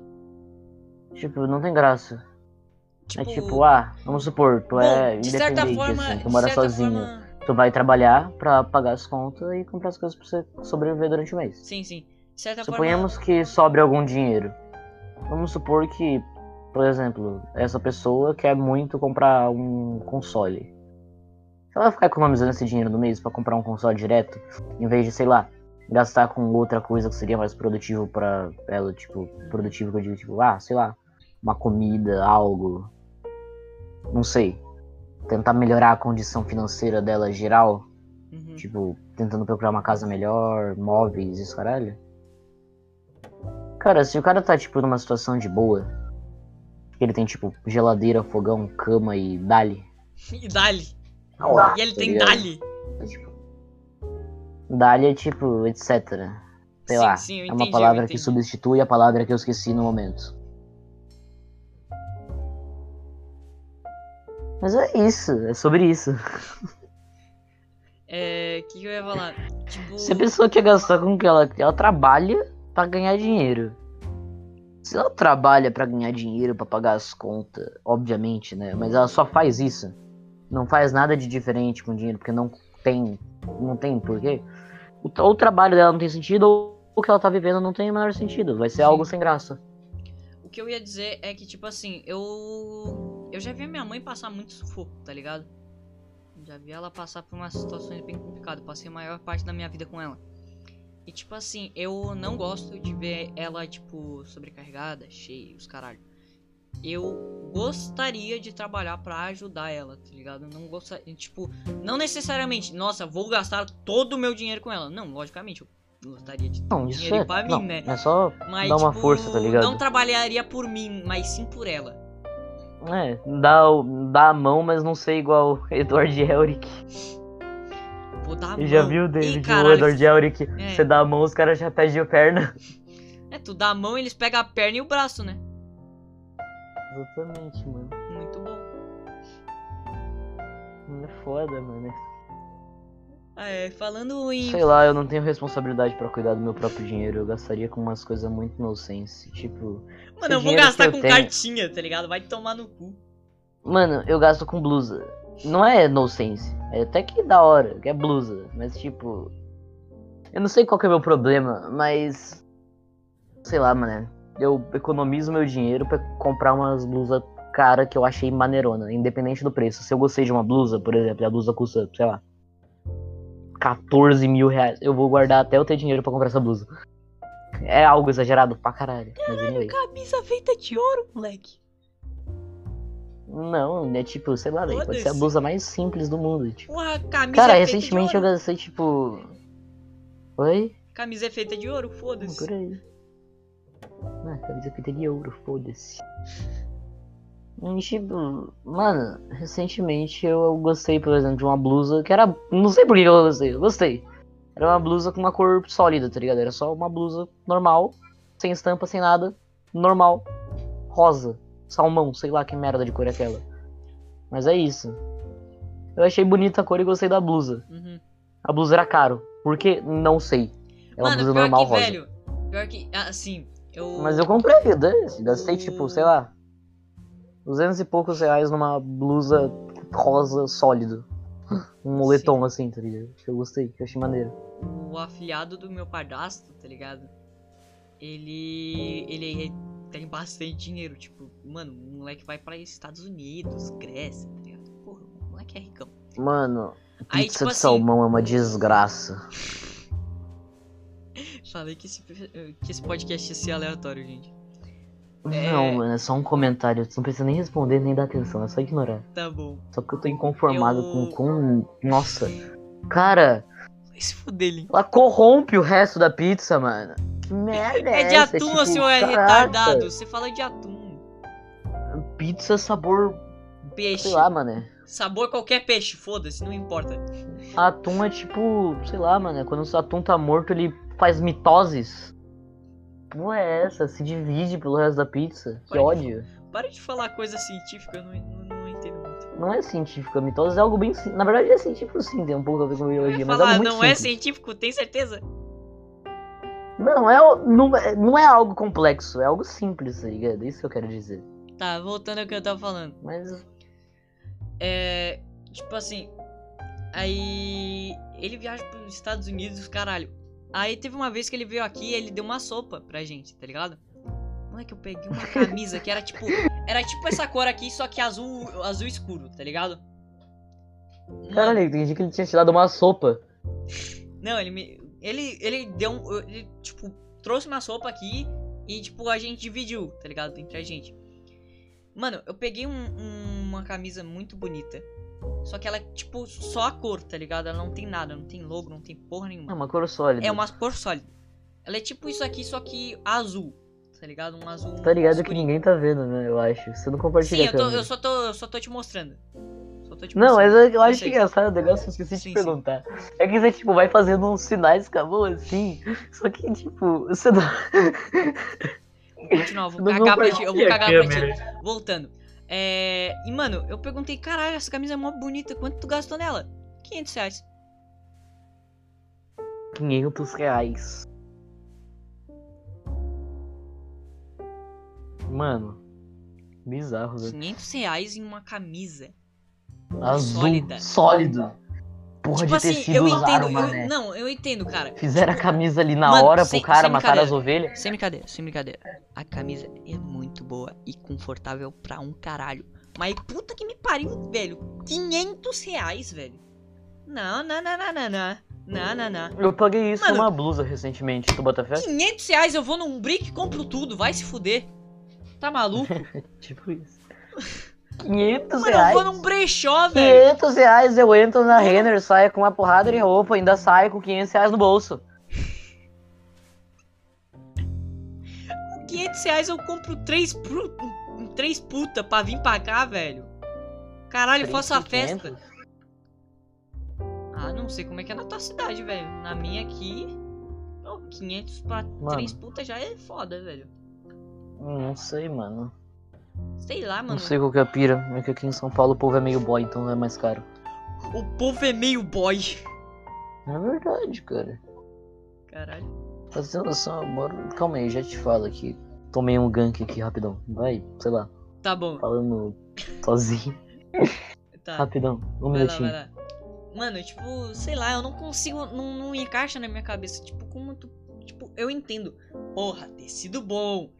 Tipo, não tem graça. Tipo, É tipo, ah, vamos supor, tu bom, é de certa independente, forma, assim, tu mora sozinho. forma- Tu vai trabalhar pra pagar as contas e comprar as coisas pra você sobreviver durante o mês. Sim, sim. Suponhamos que sobre algum dinheiro. Vamos supor que, por exemplo, essa pessoa quer muito comprar um console. Se ela ficar economizando esse dinheiro no mês pra comprar um console direto, em vez de, sei lá, gastar com outra coisa que seria mais produtivo pra ela, tipo, produtivo que eu digo, tipo, ah, sei lá, uma comida, algo. Não sei. Tentar melhorar a condição financeira dela geral. Uhum. Tipo, tentando procurar uma casa melhor, móveis, isso caralho. Cara, se o cara tá, tipo, numa situação de boa, ele tem, tipo, geladeira, fogão, cama e dali. [laughs] E dali. na hora, E ele tá tem ligado? dali. Dali é, tipo, etc. Sei Sim, lá, sim, é entendi, uma eu palavra que entendi. substitui a palavra que eu esqueci no momento. Mas é isso, é sobre isso. É. O que, que eu ia falar? [laughs] Tipo. Se a pessoa quer gastar com o que ela ela trabalha pra ganhar dinheiro. Se ela trabalha pra ganhar dinheiro, pra pagar as contas, obviamente, né? Mas ela só faz isso. Não faz nada de diferente com dinheiro, porque não tem, não tem porquê. O, ou o trabalho dela não tem sentido, ou o que ela tá vivendo não tem o menor sentido. Vai ser Sim. algo sem graça. O que eu ia dizer é que, tipo assim, eu. Eu já vi a minha mãe passar muito sufoco, tá ligado? Já vi ela passar por umas situações bem complicadas. Passei a maior parte da minha vida com ela. E, tipo assim, eu não gosto de ver ela, tipo, sobrecarregada, cheia, os caralho. Eu gostaria de trabalhar pra ajudar ela, tá ligado? Não gostaria, tipo, não necessariamente, nossa, vou gastar todo o meu dinheiro com ela. Não, logicamente, eu gostaria de ter Não, isso dinheiro é. pra não, mim, né? É só. Mas, Dá uma tipo, força, tá ligado? Não trabalharia por mim, mas sim por ela. É, dá, dá a mão, mas não sei igual [laughs] Edward Elric. Dar a E já mão. viu o Ih, David, o caralho, Edward Elric? É. Você dá a mão, os caras já pedem a perna. É, tu dá a mão, eles pegam a perna e o braço, né? Exatamente, mano. Muito bom. É foda, mano. Ah, é, falando em. Sei lá, eu não tenho responsabilidade pra cuidar do meu próprio dinheiro. Eu gastaria com umas coisas muito nonsense. Tipo, Mano, eu vou que gastar com tenho- cartinha, tá ligado? Vai tomar no cu. mano, eu gasto com blusa. Não é nonsense. É até que da hora, que é blusa. Mas tipo. Eu não sei qual que é o meu problema, mas. Sei lá, mano. Eu economizo meu dinheiro pra comprar umas blusas cara que eu achei maneirona, independente do preço. Se eu gostei de uma blusa, por exemplo, e a blusa custa, sei lá, 14 mil reais, eu vou guardar até eu ter dinheiro pra comprar essa blusa. É algo exagerado pra caralho. Mas anyway. Camisa feita de ouro, moleque. Não, é tipo, sei lá, velho, pode ser a blusa mais simples do mundo. Tipo. Porra, camisa Cara, é recentemente eu gastei, tipo. Oi? Camisa é feita de ouro, foda-se. por aí. Ah, camisa feita de ouro, foda-se. E, tipo, mano, recentemente eu gostei, por exemplo, de uma blusa que era. Não sei por que eu gostei, eu gostei. Era uma blusa com uma cor sólida, tá ligado? Era só uma blusa normal, sem estampa, sem nada, normal, rosa, salmão, sei lá que merda de cor é aquela. Mas é isso. Eu achei bonita a cor e gostei da blusa. Uhum. A blusa era caro. Por quê? Não sei. É uma Mano, blusa normal que, rosa. velho, pior que, assim, eu... Mas eu comprei, dane-se. Gastei, tipo, sei lá, 200 e poucos reais numa blusa rosa sólido. Um moletom assim, tá ligado? Que eu gostei, que eu achei maneiro. o afiliado do meu padrasto, tá ligado? Ele. Ele tem bastante dinheiro. Tipo, mano, o moleque vai pra Estados Unidos, Grécia, tá ligado? Porra, o moleque é ricão. Mano, Aí, pizza tipo de assim- salmão é uma desgraça. [laughs] Falei que esse, que esse podcast ia ser aleatório, gente. É. Não, mano, é só um comentário. Tu não precisa nem responder nem dar atenção, é só ignorar. Tá bom. Só que eu tô inconformado Eu- com, com. Nossa. Cara, Vai se fuder, Link. ela corrompe o resto da pizza, mano. Que merda é, É de essa? atum, Tipo, senhor é caraca, retardado. Você fala de atum. Pizza sabor. Peixe. Sei lá, mano. Sabor qualquer peixe, foda-se, não importa. Atum é tipo. Sei lá, mano. é Quando o atum tá morto, ele faz mitoses. Não é essa? Se divide pelo resto da pizza. Que Pode. ódio. Para de falar coisa científica, eu não, não, não entendo muito. Não é científica, mitose é algo bem. Na verdade é científico sim, tem um pouco a ver com biologia, ia mas é falar, algo muito não é simples. científico, tem certeza? Não, é, não, é, não é algo complexo, é algo simples, tá ligado? É isso que eu quero dizer. Tá, voltando ao que eu tava falando. Mas. É. Tipo assim. Aí. Ele viaja pros Estados Unidos, caralho. Aí teve uma vez que ele veio aqui e ele deu uma sopa pra gente, tá ligado? Não é que eu peguei uma camisa que era tipo. Era tipo essa cor aqui, só que azul, azul escuro, tá ligado? Mano, Caralho, entendi que ele tinha te dado uma sopa. Não, ele me. Ele, ele deu um. Ele, tipo, trouxe uma sopa aqui e, tipo, a gente dividiu, tá ligado? Entre a gente. Mano, eu peguei um- um- uma camisa muito bonita. Só que ela é, tipo, só a cor, tá ligado? Ela não tem nada, não tem logo, não tem porra É nenhuma. uma cor sólida. É uma cor sólida. Ela é tipo isso aqui, só que azul. Tá ligado? Um azul. Tá ligado que ninguém tá vendo, né? Eu acho. Você não Sim, compartilha eu, a tô, eu só tô, eu só tô te mostrando. Só tô te Não, mostrando. mas eu, eu acho sei. engraçado o negócio, eu esqueci de Sim, te sim. perguntar. É que você, tipo, vai fazendo uns sinais com a mão assim. Só que, tipo, você não. Vou continuar, vou cagar pra ti. Eu vou cagar pra ti. Voltando. É. E, mano, eu perguntei, caralho, essa camisa é mó bonita. Quanto tu gastou nela? 500 reais. 500 reais. Mano. Bizarro, velho. 500 reais em uma camisa. Azul. Sólida. Sólido. Porra tipo de assim, tecido eu entendo. eu- não, eu entendo, cara. Fizeram a camisa ali na Mano, hora sem- pro cara matar as ovelhas. Sem brincadeira, sem brincadeira. A camisa é muito boa e confortável pra um caralho. Mas puta que me pariu, velho. 500 reais, velho. Não, não, não, não, não, não. Não, não, não. Eu paguei isso Mano. numa blusa recentemente. Tu bota fé? 500 reais eu vou num brick e compro tudo. Vai se fuder. Tá maluco? [laughs] Tipo isso. 500 Mano, eu reais. vou num brechó, velho. 500 reais eu entro na Renner, saio com uma porrada de roupa, ainda saio com 500 reais no bolso. Com 500 reais eu compro três, pru... três puta pra vir pra cá, velho. Caralho, eu faço a festa. 3.500? Ah, não sei como é que é na tua cidade, velho. Na minha aqui, ó, 500 pra Mano. três puta já é foda, velho. Não sei, mano. Sei lá, mano. Não sei qual que é a pira. É que aqui em São Paulo o povo é meio boy, então é mais caro. O povo é meio boy. É verdade, cara. Caralho. Pra ter noção, calma aí, já te falo aqui. Tomei um gank aqui rapidão. Vai, sei lá, Tá bom. falando sozinho. Tá. [laughs] Rapidão, um Vai lá, minutinho. vai lá. Mano, tipo, sei lá, eu não consigo. Não, não encaixa na minha cabeça. Tipo, como tu. Tipo, eu entendo. Porra, tecido bom.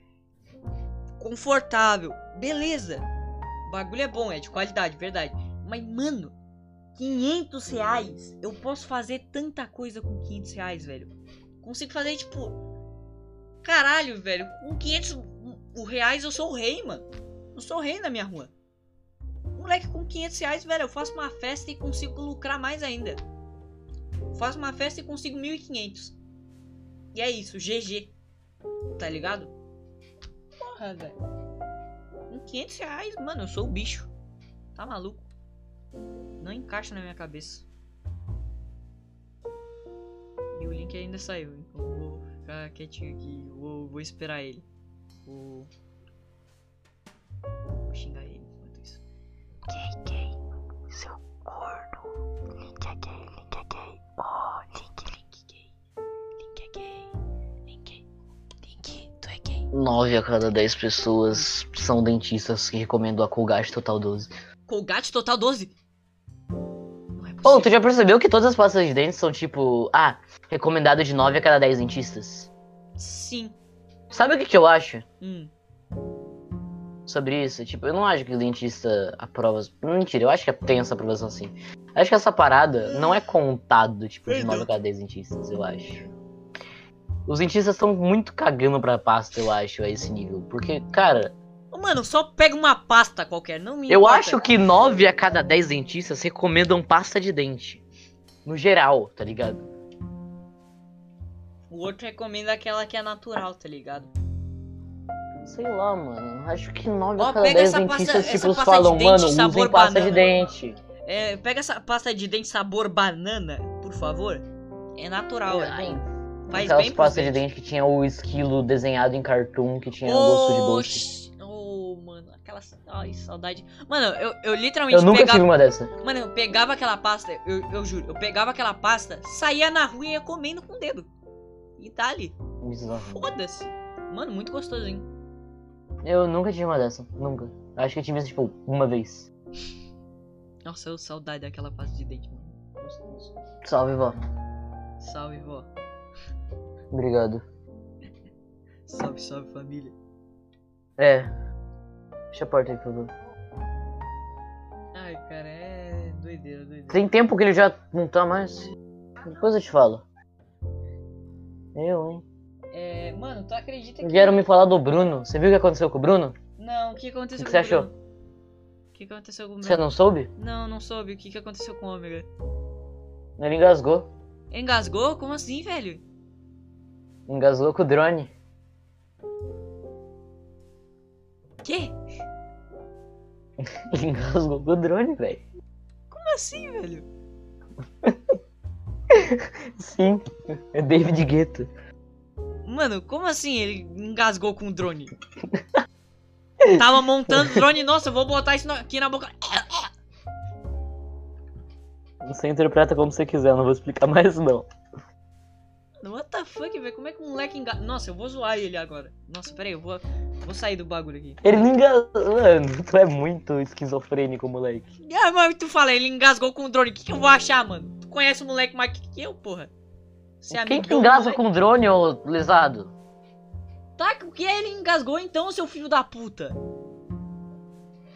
Confortável. Beleza. O bagulho é bom, é de qualidade, verdade. Mas, mano, 500 reais. Eu posso fazer tanta coisa com 500 reais, velho. Consigo fazer, tipo. Caralho, velho. Com 500 o reais eu sou o rei, mano. Eu sou o rei na minha rua. Moleque, com 500 reais, velho, eu faço uma festa e consigo lucrar mais ainda. Eu faço uma festa e consigo 1.500. E é isso, GG. Tá ligado? Porra, velho. Com 500 reais, mano, eu sou o bicho. Tá maluco? Não encaixa na minha cabeça. E o link ainda saiu, então eu vou ficar quietinho aqui. Vou, vou esperar ele. Vou... vou xingar ele enquanto isso. Gay, gay, 9 a cada 10 pessoas são dentistas que recomendam a Colgate Total 12. Colgate Total 12? Não é tu já percebeu que todas as pastas de dentes são tipo, ah, recomendado de 9 a cada 10 dentistas? Sim. Sabe o que, que eu acho? Hum. Sobre isso, tipo, eu não acho que o dentista aprova. Mentira, eu acho que tem essa aprovação sim. Acho que essa parada não é contado, tipo, de 9 a cada 10 dentistas, eu acho. Os dentistas estão muito cagando pra pasta, eu acho, a esse nível. Porque, cara, Mano, só pega uma pasta qualquer, não me eu importa. acho que 9 a cada 10 dentistas recomendam pasta de dente. No geral, tá ligado? O outro recomenda aquela que é natural, tá ligado? Sei lá, mano. Acho que 9 Ó, a cada pega 10 essa pasta- dentistas, tipo, pasta de falam, dente mano, sabor usem pasta de banana." dente. É, pega essa pasta de dente sabor banana, por favor. É natural, é Faz Aquelas pastas de dente que tinha o esquilo desenhado em cartoon, que tinha gosto de doce. Oh, mano, aquela. Ai, saudade. Mano, eu, eu literalmente Eu nunca pegava. tive uma dessa. Mano, eu pegava aquela pasta, eu, eu juro, eu pegava aquela pasta, saía na rua e ia comendo com o dedo. E tá ali. Foda-se. Mano, muito gostosinho. Eu nunca tive uma dessa. Nunca. Acho que eu tive isso, tipo, uma vez. Nossa, eu saudade daquela pasta de dente, mano. Gostoso. Salve, vó. Salve, vó. Obrigado. Salve, salve, família. É. Fecha a porta aí, por favor. Ai, cara, é doideira, doideira. Tem tempo que ele já não tá mais. Depois eu te falo. Eu, hein? É, mano, tu acredita que. Vieram me falar do Bruno. Você viu o que aconteceu com o Bruno? Não, o que aconteceu O que com você o achou? Bruno? O que aconteceu com o Você Bruno? não soube? Não, não soube. O que, que aconteceu com o Ômega? Ele engasgou. Engasgou? Como assim, velho? Engasgou com o drone. Que? Ele [laughs] engasgou com o drone, velho. Como assim, velho? [laughs] Sim. É David Guetta. Mano, como assim ele engasgou com o drone? [laughs] Tava montando o drone, nossa, eu vou botar isso aqui na boca. Você interpreta como você quiser, eu não vou explicar mais não. What the fuck, velho? Como é que um moleque engasgou? Nossa, eu vou zoar ele agora. Nossa, peraí, eu vou, vou sair do bagulho aqui. Ele não engasgou. Mano, tu é muito esquizofrênico, moleque. Ah, mas tu fala, ele engasgou com o drone. O que, que eu vou achar, mano? Tu conhece o moleque mais que eu, porra? Você é Quem que engasga moleque? com drone, ô lesado? Tá, o que ele engasgou então, seu filho da puta?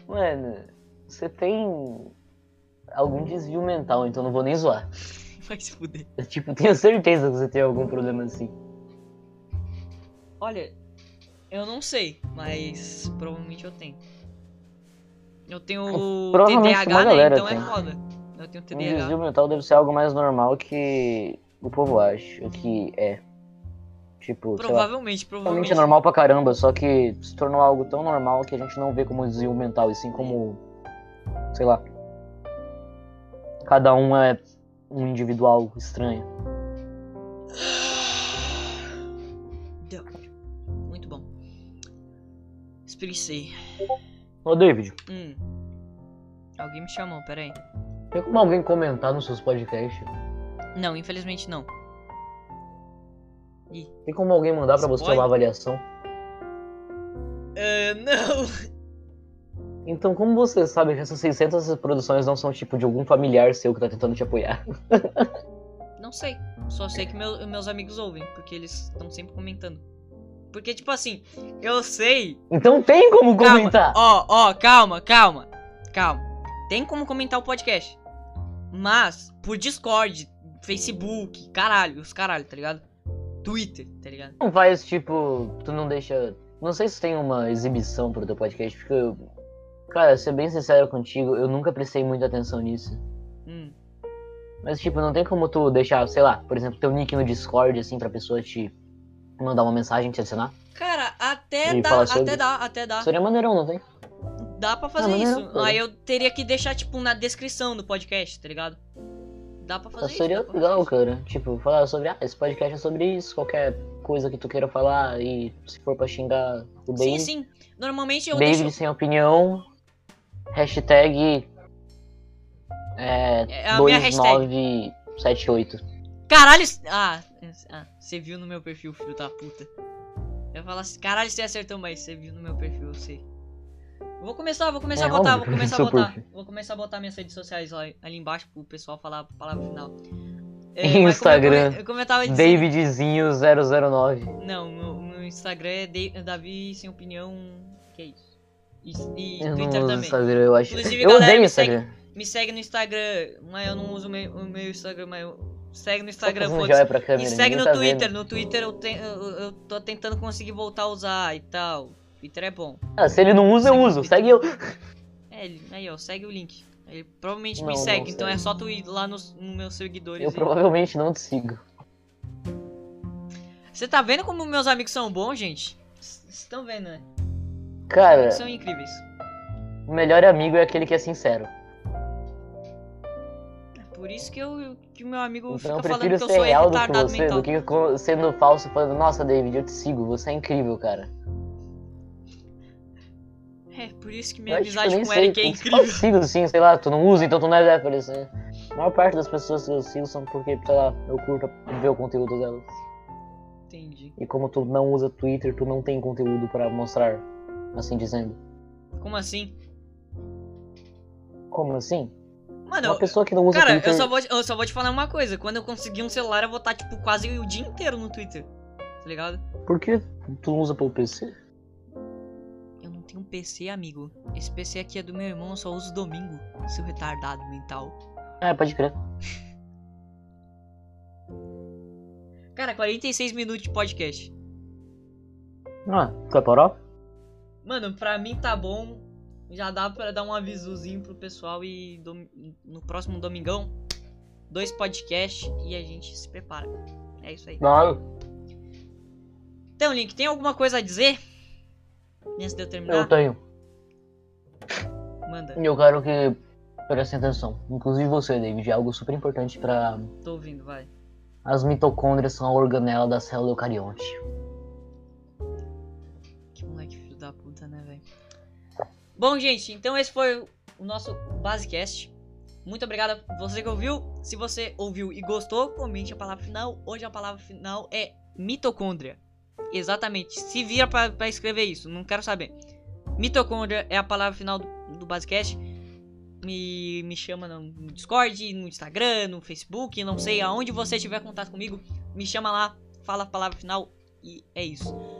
Mano, você tem algum desvio mental, então não vou nem zoar. Vai se fuder. Eu, tipo, tenho certeza que você tem algum problema assim. Olha, eu não sei, mas provavelmente eu tenho. Eu tenho TDAH, né? Então é tem. foda. Eu tenho TDAH. desvio mental deve ser algo mais normal que o povo acha, que é. Tipo, Provavelmente, provavelmente. é normal pra caramba, só que se tornou algo tão normal que a gente não vê como desvio mental, e sim como. sei lá. Cada um é um individual estranho. Deu. Muito bom. Espreguicei. Ô David, Hum. Alguém me chamou, peraí. tem como alguém comentar nos seus podcasts? Não, infelizmente não. Tem como alguém mandar pra você uma avaliação? É, não. Então, como você sabe que essas 600 reproduções não são tipo de algum familiar seu que tá tentando te apoiar? [laughs] Não sei. Só sei que meu- meus amigos ouvem, porque eles estão sempre comentando. Porque, tipo assim, eu sei. Então tem como Calma. comentar! Ó, ó, calma, calma. Calma. Tem como comentar o podcast. Mas, por Discord, Facebook, caralho, os caralho, tá ligado? Twitter, tá ligado? Não faz tipo. Tu não deixa. Não sei se tem uma exibição pro teu podcast, porque. Cara, ser bem sincero contigo, eu nunca prestei muita atenção nisso. Hum. Mas, tipo, não tem como tu deixar, sei lá, por exemplo, teu nick no Discord, assim, pra pessoa te mandar uma mensagem, te adicionar? Cara, até E dá, até dá, até dá. Seria maneirão, não tem? Dá pra fazer Ah, isso. Aí eu teria que deixar, tipo, na descrição do podcast, tá ligado? Dá pra fazer Mas isso. seria legal, cara. Tipo, falar sobre, ah, esse podcast é sobre isso, qualquer coisa que tu queira falar, e se for pra xingar o isso. Sim, David, sim. Normalmente eu David deixo. sem opinião, hashtag É, É a minha hashtag. 2978. Caralho. Ah, ah, você viu no meu perfil, filho da puta. Eu falar assim, caralho, você acertou, mas você viu no meu perfil, eu sei. Vou começar, vou começar É a botar, vou começar a botar. Vou começar a botar minhas redes sociais lá, ali embaixo pro pessoal falar a palavra final. Instagram, mas como eu, como eu tava dizendo, Davidzinho009. Não, meu, meu Instagram é Da- Davi sem opinião. Que é isso? E, e Eu Twitter uso também. Instagram, eu acho. Inclusive, eu galera, odeio me Instagram. Me segue no Instagram, mas eu não uso o meu, o meu Instagram, mas eu segue no Instagram, joia pra E câmera, segue no tá Twitter. vendo. No Twitter eu, te- eu, eu tô tentando conseguir voltar a usar e tal. Twitter é bom. Ah, se ele não usa, eu Segue uso. no Segue eu. É, ele- aí ó, segue o link. Ele provavelmente Não, me não segue, então segue. é só tu ir lá nos, nos meus seguidores. Eu e- provavelmente não te sigo. Você tá vendo como meus amigos são bons, gente? Vocês estão vendo, né? Cara, São incríveis. o melhor amigo é aquele que é sincero. É por isso que, eu, que o meu amigo Então eu fica falando que eu sou real do que você, mental. do que sendo falso falando, nossa, David, eu te sigo, você é incrível, cara. É, por isso que Eu minha eu amizade nem com o Eric é eu incrível. só sigo sim, sei lá, tu não usa, então tu não deve aparecer. A maior parte das pessoas que eu sigo são porque, sei lá, eu curto ver o conteúdo delas. Entendi. E como tu não usa Twitter, tu não tem conteúdo pra mostrar, assim dizendo. Como assim? Como assim? Mano, Uma pessoa que não usa cara, Twitter. eu só, vou, eu só vou te falar uma coisa. Quando eu conseguir um celular, eu vou estar, tipo, quase o dia inteiro no Twitter. Tá ligado? Por que tu não usa pelo PC? Eu não tenho um PC, amigo. Esse PC aqui é do meu irmão, eu só uso domingo. Seu retardado mental. Ah, pode crer. Cara, 46 minutos de podcast. Ah, tu vai parar? Mano, pra mim tá bom. Já dá pra dar um avisozinho pro pessoal e dom- no próximo domingão, dois podcasts e a gente se prepara. É isso aí. Não, Então, Link, tem alguma coisa a dizer? Antes de eu eu terminar? tenho. Manda, eu quero que prestem atenção. Inclusive você, David, é algo super importante pra. tô ouvindo, vai. As mitocôndrias são a organela da célula eucarionte. Bom, gente, então esse foi o nosso Basecast. Muito obrigado a você que ouviu. Se você ouviu e gostou, comente a palavra final. Hoje a palavra final é mitocôndria. Exatamente. Se vira pra escrever isso, não quero saber. Mitocôndria é a palavra final do, do Basecast. Me, me chama no Discord, no Instagram, no Facebook, não sei aonde você tiver contato comigo. Me chama lá, fala a palavra final e é isso.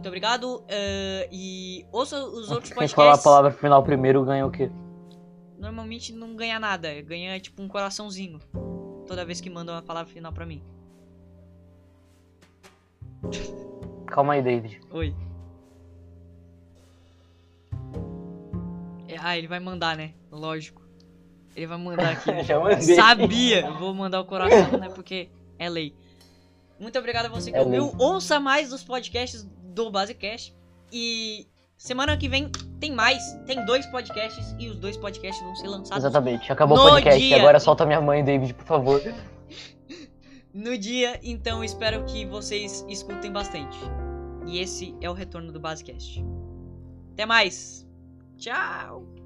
Muito obrigado. eh, e ouça os outros Quem falar a podcasts. palavra final primeiro ganha o quê? Normalmente não ganha nada, ganha tipo um coraçãozinho. Toda vez que manda uma palavra final pra mim. Calma aí, David. Oi. É, Ah, ele vai mandar, né? Lógico. Ele vai mandar aqui. [laughs] Já mandei. Sabia! Vou mandar o coração, né? Porque é lei. Muito obrigado a você que É ouviu. Ouça mais dos podcasts do Basecast. E semana que vem tem mais. Tem dois podcasts e os dois podcasts vão ser lançados Exatamente. Acabou o podcast. dia. Agora solta minha mãe, David, por favor. [laughs] no dia. Então espero que vocês escutem bastante. E esse é o retorno do Basecast. Até mais. Tchau.